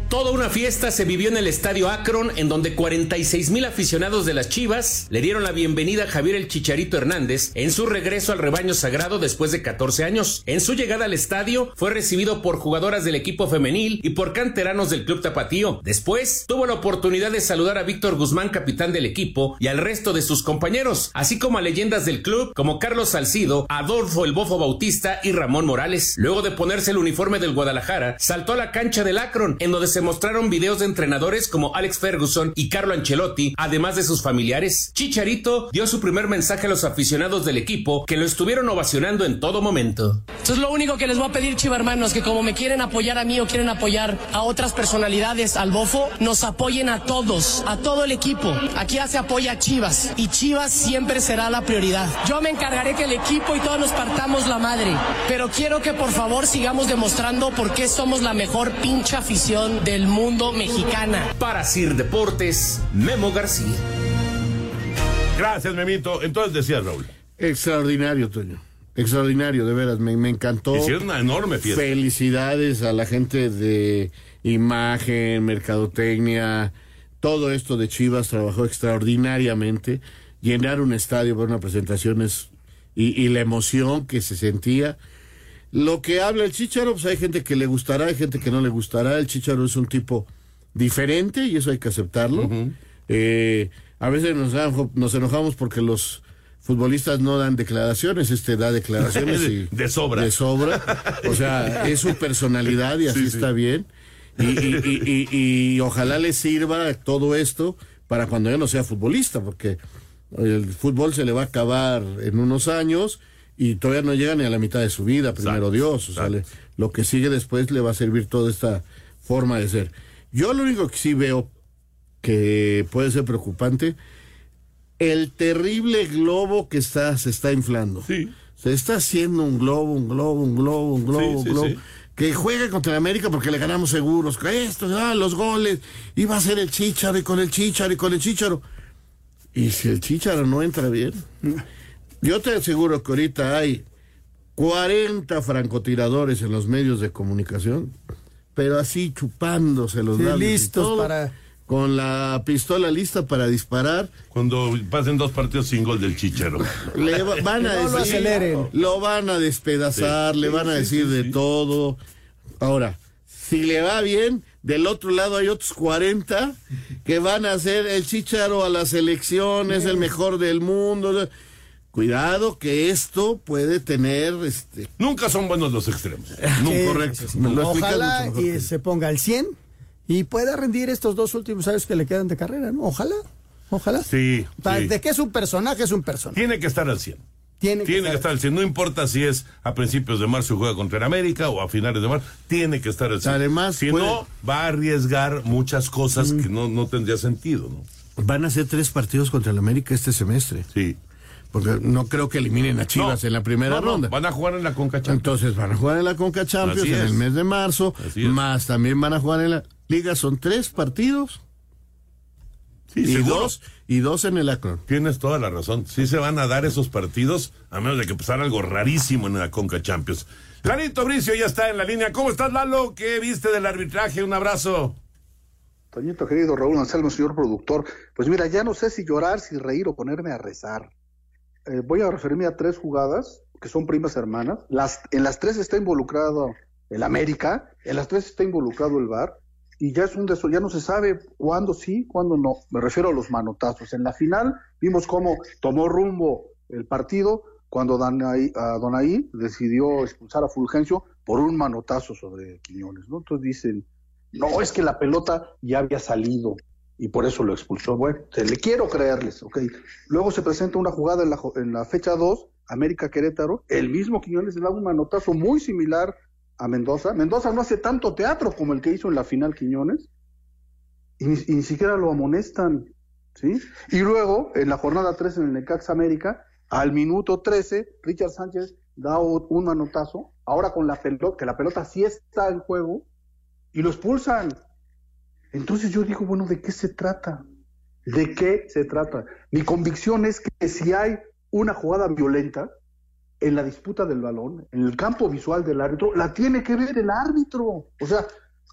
Toda una fiesta se vivió en el estadio Akron, en donde 46 mil aficionados de las Chivas le dieron la bienvenida a Javier el Chicharito Hernández en su regreso al rebaño sagrado después de 14 años. En su llegada al estadio fue recibido por jugadoras del equipo femenil y por canteranos del club tapatío. Después tuvo la oportunidad de saludar a Víctor Guzmán, capitán del equipo, y al resto de sus compañeros, así como a leyendas del club como Carlos Salcido, Adolfo el Bofo Bautista y Ramón Morales. Luego de ponerse el uniforme del Guadalajara, saltó a la cancha del Akron, en donde se mostraron videos de entrenadores como Alex Ferguson y Carlo Ancelotti, además de sus familiares. Chicharito dio su primer mensaje a los aficionados del equipo, que lo estuvieron ovacionando en todo momento. Entonces lo único que les voy a pedir, Chiva hermanos, que como me quieren apoyar a mí o quieren apoyar a otras personalidades, al Bofo, nos apoyen a todos, a todo el equipo. Aquí ya se apoya a Chivas y Chivas siempre será la prioridad. Yo me encargaré que el equipo y todos nos partamos la madre, pero quiero que por favor sigamos demostrando por qué somos la mejor pinche afición del mundo mexicana. Para Sir Deportes, Memo García. Gracias, Memito. Entonces decía Raúl. Extraordinario, Toño. Extraordinario, de veras. Me, me encantó. Hicieron una enorme fiesta. Felicidades a la gente de imagen, mercadotecnia, todo esto de Chivas trabajó extraordinariamente. Llenar un estadio para una presentación es, y, y la emoción que se sentía. Lo que habla el Chicharo, pues hay gente que le gustará, hay gente que no le gustará. El Chicharo es un tipo diferente y eso hay que aceptarlo. Eh, a veces nos, nos enojamos porque los futbolistas no dan declaraciones, este da declaraciones y De sobra. de sobra. O sea, es su personalidad y así Sí, sí. está bien. Y, y- y- y- y ojalá le sirva todo esto para cuando ya no sea futbolista, porque el fútbol se le va a acabar en unos años y todavía no llega ni a la mitad de su vida, primero Exacto, Dios. O sea, le- lo que sigue después le va a servir toda esta forma de ser. Yo lo único que sí veo que puede ser preocupante, el terrible globo que está, se está inflando. Sí. Se está haciendo un globo, un globo, un globo, un globo, Sí, un sí, globo. sí. Que juegue contra el América porque le ganamos seguros. Esto, ah, los goles. Iba a ser el Chicharo y con el Chicharo y con el Chicharo. Y si el Chicharo no entra bien. Yo te aseguro que ahorita hay 40 francotiradores en los medios de comunicación, pero así chupándose los Sí, labios y listos todo, para- con la pistola lista para disparar. Cuando pasen dos partidos sin gol del Chichero. Le va- van a no lo decir, lo van a despedazar, Sí, le sí, van a decir sí, de sí. todo. Ahora, si le va bien, del otro lado hay otros 40 que van a hacer el chicharo a la selección, es el mejor del mundo. Cuidado que esto puede tener este Nunca son buenos los extremos. no, Sí, correcto. sí, sí. Me lo explicas Ojalá mucho mejor y que- se ponga al 100 y pueda rendir estos dos últimos años que le quedan de carrera, ¿no? Ojalá, ojalá. Sí, Pa- sí. De que es un personaje, es un personaje. Tiene que estar al 100. Tiene, Tiene que estar al 100. No importa si es a principios de marzo y juega contra el América o a finales de marzo. Tiene que estar al 100. Además, si puede- no, va a arriesgar muchas cosas que no, no tendría sentido, ¿no? Van a ser tres partidos contra el América este semestre. Sí. Porque no creo que eliminen a Chivas No, en la primera no, no, ronda. van a jugar en la Conca Champions. Entonces van a jugar en la Conca Champions Así en es. el mes de marzo. Más también van a jugar en la Liga. Son tres partidos. Sí, y seguro. dos y dos en el Akron. Tienes toda la razón. Sí se van a dar esos partidos, a menos de que pasara algo rarísimo en la Conca Champions. Lalito Bricio ya está en la línea. ¿Cómo estás, Lalo? ¿Qué viste del arbitraje? Un abrazo. Toñito, querido Raúl Anselmo, señor productor. Pues mira, ya no sé si llorar, si reír o ponerme a rezar. Eh, voy a referirme a tres jugadas que son primas hermanas. Las, en las tres está involucrado el América, en las tres está involucrado el VAR, y ya es un deso, ya no se sabe cuándo sí, cuándo no. Me refiero a los manotazos. En la final vimos cómo tomó rumbo el partido cuando Danaí, a decidió expulsar a Fulgencio por un manotazo sobre Quiñones, ¿no? Entonces dicen, no, es que la pelota ya había salido y por eso lo expulsó. Bueno, le quiero creerles, ok. Luego se presenta una jugada en la, en la fecha 2, América Querétaro, el mismo Quiñones le da un manotazo muy similar a Mendoza. Mendoza no hace tanto teatro como el que hizo en la final Quiñones y ni, siquiera lo amonestan, ¿sí? Y luego, en la jornada 3 en el Necaxa América, al minuto 13, Richard Sánchez da un manotazo, ahora con la pelota, que la pelota sí está en juego, y lo expulsan. Entonces yo digo, bueno, ¿de qué se trata? ¿De qué se trata? Mi convicción es que si hay una jugada violenta en la disputa del balón, en el campo visual del árbitro, la tiene que ver el árbitro. O sea,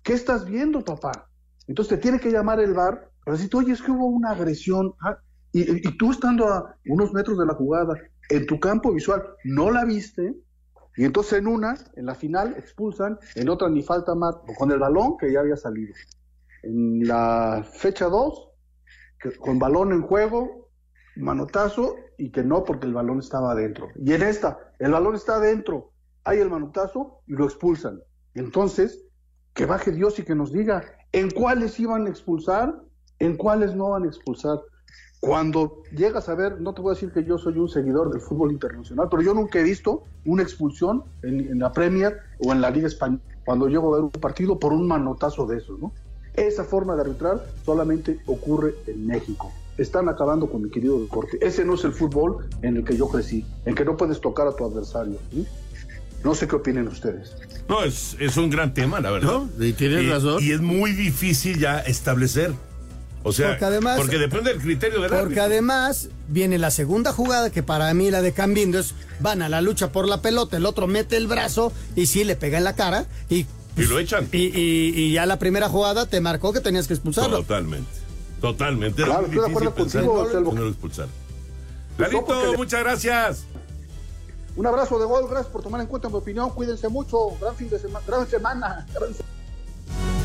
¿qué estás viendo, papá? Entonces te tiene que llamar el VAR para decirte, oye, es que hubo una agresión. ah, y, y tú estando a unos metros de la jugada, en tu campo visual, no la viste, y entonces en una, en la final, expulsan, en otra ni falta más, con el balón que ya había salido. En la fecha 2, con balón en juego, manotazo, y que no porque el balón estaba adentro. Y en esta, el balón está adentro, hay el manotazo y lo expulsan. Entonces, que baje Dios y que nos diga en cuáles iban a expulsar, en cuáles no van a expulsar. Cuando llegas a ver, no te voy a decir que yo soy un seguidor del fútbol internacional, pero yo nunca he visto una expulsión en, la Premier o en la Liga Española cuando llego a ver un partido por un manotazo de esos, ¿no? Esa forma de arbitrar solamente ocurre en México. Están acabando con mi querido deporte. Ese no es el fútbol en el que yo crecí, en que no puedes tocar a tu adversario. ¿sí? No sé qué opinen ustedes. No, es, es un gran tema, la verdad. No, y tienes razón. Y es muy difícil ya establecer. O sea, Porque además- porque depende del criterio del Porque árbitro. además viene la segunda jugada, que para mí la de Cambindo es, van a la lucha por la pelota, el otro mete el brazo y sí le pega en la cara y, Y lo echan. y, y- y ya la primera jugada te marcó que tenías que expulsarlo. Totalmente. Totalmente. Claro, Era muy estoy de difícil acuerdo contigo, no lo expulsaran. Pues Lalito, muchas gracias. Un abrazo de gol, gracias por tomar en cuenta mi opinión. Cuídense mucho. Gran fin de semana. Gran semana. Gran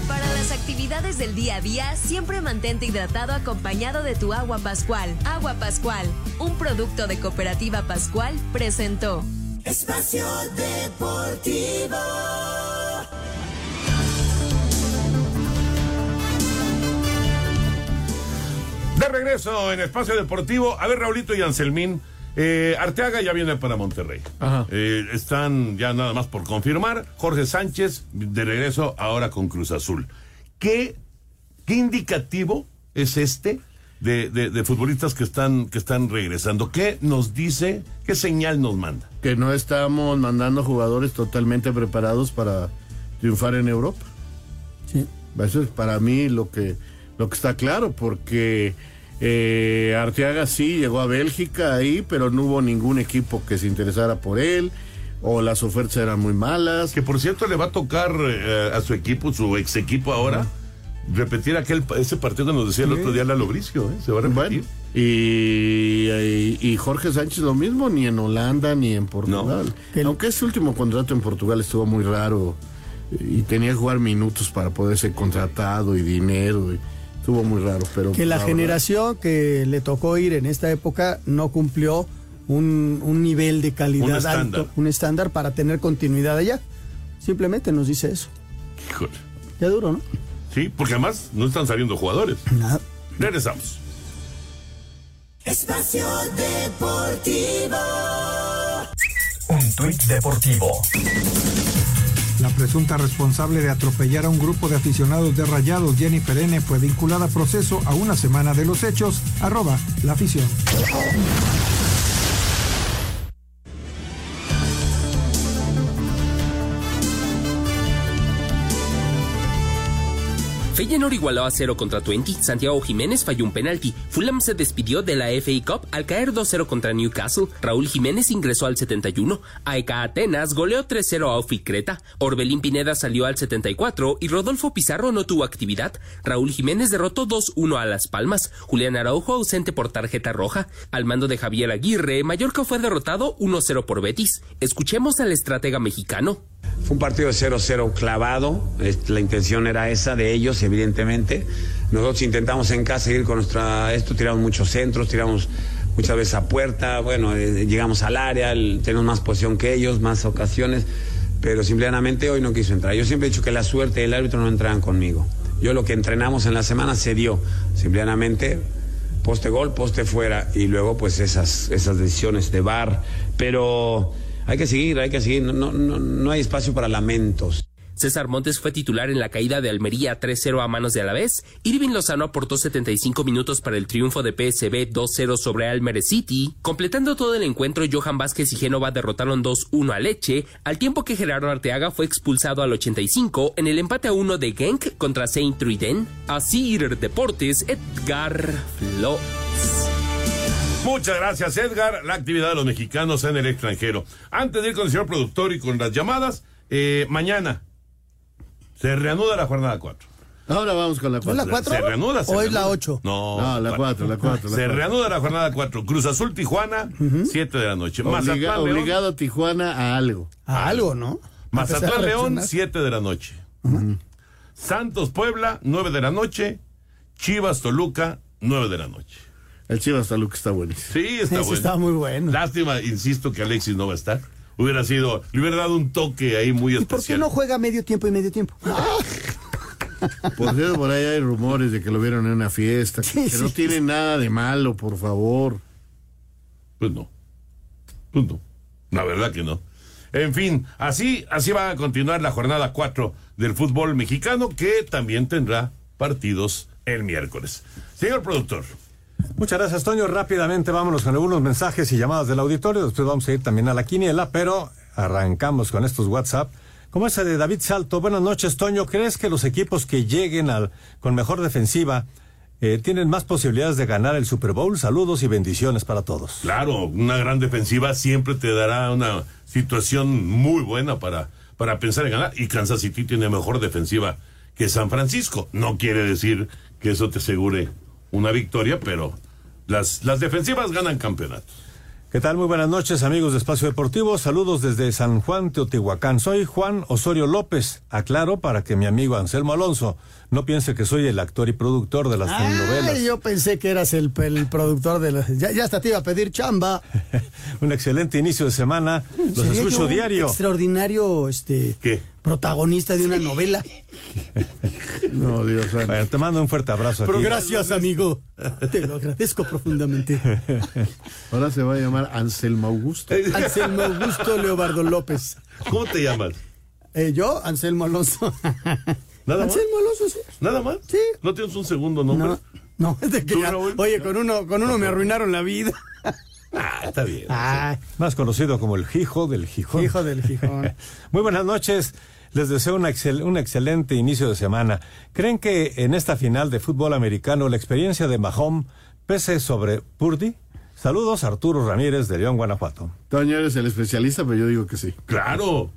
Para las actividades del día a día, siempre mantente hidratado acompañado de tu agua Pascual. Agua Pascual, un producto de Cooperativa Pascual, presentó. Espacio Deportivo. De regreso en Espacio Deportivo. A ver, Raulito y Anselmín. eh, Arteaga ya viene para Monterrey. Eh, están ya nada más por confirmar. Jorge Sánchez de regreso ahora con Cruz Azul. ¿Qué, qué indicativo es este de, de- de futbolistas que están, que están regresando? ¿Qué nos dice? ¿Qué señal nos manda? Que no estamos mandando jugadores totalmente preparados para triunfar en Europa. Sí. Eso es para mí lo que, lo que está claro, porque eh, Arteaga sí llegó a Bélgica ahí, pero no hubo ningún equipo que se interesara por él, o las ofertas eran muy malas. Que por cierto le va a tocar eh, a su equipo, su ex equipo ahora, repetir aquel ese partido que nos decía el Sí. otro día Lalo Bricio, ¿eh? Se va a repetir. Y, y- y Jorge Sánchez lo mismo, ni en Holanda ni en Portugal. Aunque ese último contrato en Portugal estuvo muy raro y tenía que jugar minutos para poder ser contratado y dinero. y estuvo muy raro, pero Que la generación que le tocó ir en esta época no cumplió un, un nivel de calidad Un estándar. alto, un estándar para tener continuidad allá. Simplemente nos dice eso. Híjole. Qué duro, ¿no? Sí, porque además no están saliendo jugadores. Nada. Regresamos. Espacio Deportivo. Un tuit deportivo. La presunta responsable de atropellar a un grupo de aficionados de Rayados, Jennifer N., fue vinculada a proceso a una semana de los hechos. Arroba la afición. Feyenoord igualó a 0 contra 20, Santiago Jiménez falló un penalti, Fulham se despidió de la FA Cup al caer 2-0 contra Newcastle, Raúl Jiménez ingresó al 71, AEK Atenas goleó 3-0 a Ofi Creta, Orbelín Pineda salió al 74 y Rodolfo Pizarro no tuvo actividad, Raúl Jiménez derrotó 2-1 a Las Palmas, Julián Araujo ausente por tarjeta roja, al mando de Javier Aguirre, Mallorca fue derrotado 1-0 por Betis. Escuchemos al estratega mexicano. Fue un partido de 0-0 clavado, la intención era esa de ellos, evidentemente. Nosotros intentamos en casa seguir con nuestra, esto, tiramos muchos centros, tiramos muchas veces a puerta, bueno, eh, llegamos al área, tenemos más posición que ellos, más ocasiones, pero simplemente hoy no quiso entrar. Yo siempre he dicho que la suerte y el árbitro no entraban conmigo. Yo lo que entrenamos en la semana se dio, simplemente poste gol, poste fuera y luego pues esas, esas decisiones de bar, pero hay que seguir, hay que seguir, no, no, no hay espacio para lamentos. César Montes fue titular en la caída de Almería 3-0 a manos de Alavés. Irving Lozano aportó 75 minutos para el triunfo de PSB 2-0 sobre Almería City. Completando todo el encuentro, Johan Vázquez y Génova derrotaron 2-1 a Leche, al tiempo que Gerardo Arteaga fue expulsado al 85 en el empate a 1 de Genk contra Saint Truiden. Así Deportes, Edgar Flores. Muchas gracias, Edgar. La actividad de los mexicanos en el extranjero. Antes de ir con el señor productor y con las llamadas, eh, mañana se reanuda la jornada 4. Ahora vamos con la 4. la 4? Se reanuda. Se ¿O es reanuda. la 8? No, No, la 4, la 4. Se reanuda la jornada 4. Cruz Azul, Tijuana, 7 de la noche. Obliga- Mazatlán, León, obligado Tijuana a algo. A algo, ¿no? Mazatlán, León, reaccionar. 7 de la noche. Santos, Puebla, 9 de la noche. Chivas, Toluca, 9 de la noche. El Chivas Toluca está buenísimo. Sí, está Ese bueno. está muy bueno. Lástima, insisto, que Alexis no va a estar. Hubiera sido, le hubiera dado un toque ahí muy ¿Y por qué especial. no juega medio tiempo y medio tiempo? Por cierto, por ahí hay rumores de que lo vieron en una fiesta. Sí, que no sí, tiene nada de malo, por favor. Pues no. Pues no. La verdad que no. En fin, así, así va a continuar la jornada 4 del fútbol mexicano, que también tendrá partidos el miércoles. Señor productor. Muchas gracias, Toño. Rápidamente vámonos con algunos mensajes y llamadas del auditorio. Después vamos a ir también a la quiniela, pero arrancamos con estos WhatsApp. Como ese de David Salto. Buenas noches, Toño. ¿Crees que los equipos que lleguen al, con mejor defensiva eh, tienen más posibilidades de ganar el Super Bowl? Saludos y bendiciones para todos. Claro, una gran defensiva siempre te dará una situación muy buena para, para pensar en ganar. Y Kansas City tiene mejor defensiva que San Francisco. No quiere decir que eso te asegure una victoria, pero las, las defensivas ganan campeonatos. ¿Qué tal? Muy buenas noches, amigos de Espacio Deportivo. Saludos desde San Juan, Teotihuacán. Soy Juan Osorio López. Aclaro para que mi amigo Anselmo Alonso no piense que soy el actor y productor de las novelas. Ay, yo pensé que eras el, el productor de la... Ya, ya hasta te iba a pedir chamba. Un excelente inicio de semana. Los Sería yo escucho un diario. Extraordinario, este... ¿Qué? Protagonista de una novela. No, Dios. Bueno, te mando un fuerte abrazo. Pero aquí. gracias, amigo. Te lo agradezco profundamente. Ahora se va a llamar Anselmo Augusto. Anselmo Augusto Leobardo López. ¿Cómo te llamas? Eh, yo, Anselmo Alonso. ¿Nada más? Anselmo Alonso, sí. ¿Nada más? Sí. ¿No tienes un segundo nombre? No, no, es de que ¿Tú, ya- oye, con uno, con uno me arruinaron la vida. Ah, está bien. Ah, Más conocido como el Hijo del Gijón. hijo del Gijón. Muy buenas noches. Les deseo una excel- un excelente inicio de semana. ¿Creen que en esta final de fútbol americano la experiencia de Mahomes pese sobre Purdy? Saludos, Arturo Ramírez de León, Guanajuato. Toño eres el especialista, pero yo digo que sí. Claro,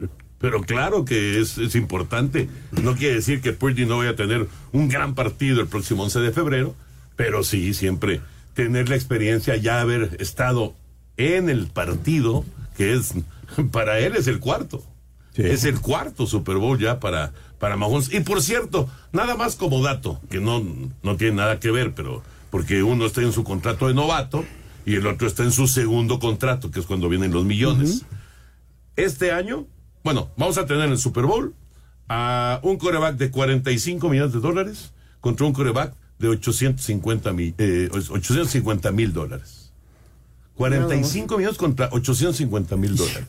pero claro que es, es importante. No quiere decir que Purdy no vaya a tener un gran partido el próximo 11 de febrero, pero sí siempre tener la experiencia, ya haber estado en el partido, que es, para él es el cuarto. Es el cuarto Super Bowl ya para, para Mahomes. Y por cierto, nada más como dato, que no, no tiene nada que ver, pero porque uno está en su contrato de novato y el otro está en su segundo contrato, que es cuando vienen los millones. Este año, bueno, vamos a tener en el Super Bowl a un coreback de 45 millones de dólares contra un coreback de 850 mil, eh, 850 mil dólares. 45 millones contra 850 mil dólares.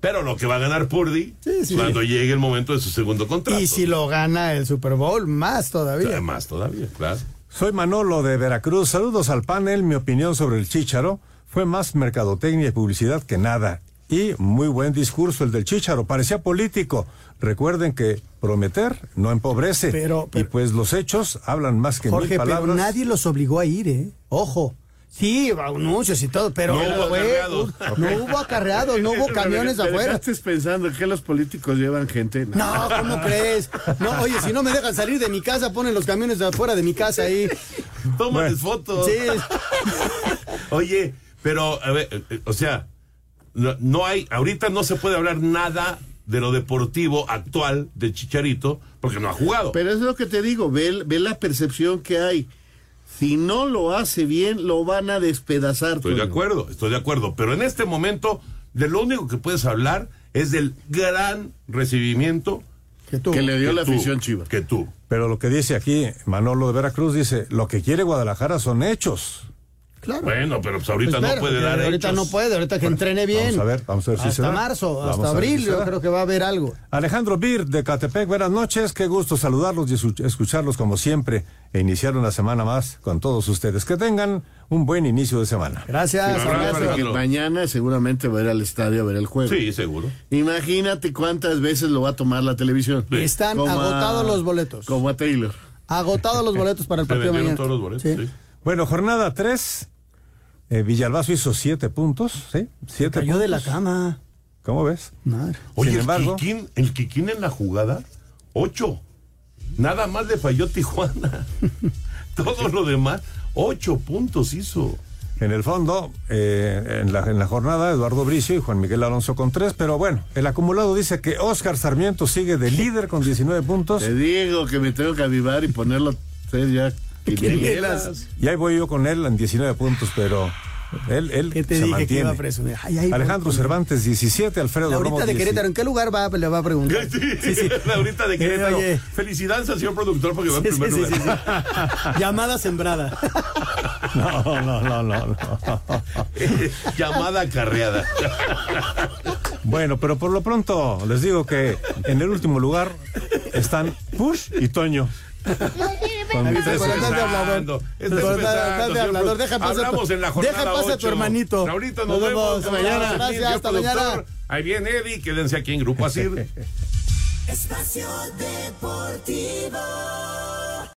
Pero lo que va a ganar Purdy cuando llegue el momento de su segundo contrato. Y si lo gana el Super Bowl, más todavía. Más todavía, claro. Soy Manolo de Veracruz. Saludos al panel. Mi opinión sobre el Chícharo fue más mercadotecnia y publicidad que nada. Y muy buen discurso el del Chícharo. Parecía político. Recuerden que prometer no empobrece. Pero- y pues los hechos hablan más que Jorge, mil pero palabras. nadie los obligó a ir, ¿eh? Ojo. Sí, anuncios y todo, pero No hubo fue- acarreados. no hubo acarreados, no hubo camiones afuera. dejaste pensando que los políticos llevan gente. No, ¿cómo crees? No, oye, si no me dejan salir de mi casa, ponen los camiones afuera de mi casa ahí. Tómales fotos. Sí. Oye, pero, a ver, o sea, no, no hay, ahorita no se puede hablar nada de lo deportivo actual del Chicharito porque no ha jugado. Pero es lo que te digo, ve, ve la percepción que hay. Si no lo hace bien, lo van a despedazar. Estoy de acuerdo, estoy de acuerdo. Pero en este momento, de lo único que puedes hablar es del gran recibimiento Que le dio la tú- afición chiva. Que tú. Pero lo que dice aquí Manolo de Veracruz dice, lo que quiere Guadalajara son hechos. Claro. Bueno, pero pues ahorita Espera, no puede dar Ahorita hechos. no puede, ahorita que entrene bien. Vamos a ver, vamos a ver si hasta se da. marzo, hasta abril, si yo creo que va a haber algo. Alejandro Bir de Catepec, buenas noches, qué gusto saludarlos y escu- escucharlos como siempre e iniciar una semana más con todos ustedes. Que tengan un buen inicio de semana. Gracias, Sí, porque mañana seguramente va a ir al estadio a ver el juego. Sí, seguro. Imagínate cuántas veces lo va a tomar la televisión. Están Como a- agotados los boletos. Como a Taylor. Agotados los boletos para el partido mañana. Sí. Bueno, jornada 3. Villalbazo hizo siete puntos, ¿sí? Siete Cayó de la puntos. cama. ¿Cómo ves? Oye, Sin embargo, el, Kikín, el Kikín en la jugada, ocho. Nada más le falló Tijuana. Todo lo demás, ocho puntos hizo. en el fondo, eh, en, la, en la jornada, Eduardo Bricio y Juan Miguel Alonso con tres, pero bueno, el acumulado dice que Oscar Sarmiento sigue de líder con 19 puntos. Te digo que me tengo que avivar y ponerlo ya. Y ahí voy yo con él en 19 puntos, pero él, él ¿Qué te se dije que mantiene. iba a presumir? Ay, ay, Alejandro Cervantes 17, Alfredo Laurita Romo de 10. Querétaro, ¿en qué lugar va? Le va a preguntar. Sí, sí. Laurita de Querétaro. Oye. Felicidades al señor productor porque va en Sí, primer sí, sí, lugar. sí, sí. Llamada sembrada. No, no, no, no, no. Llamada acarreada. Bueno, pero por lo pronto les digo que en el último lugar están Push y Toño. Hablamos en la jornada Deja pasar a tu hermanito. Ahorita nos, Nos vemos. vemos. Hasta Mañana. Gracias, Señor hasta productor. mañana. Ahí viene Eddie, quédense aquí en Grupo Asir. Espacio Deportivo.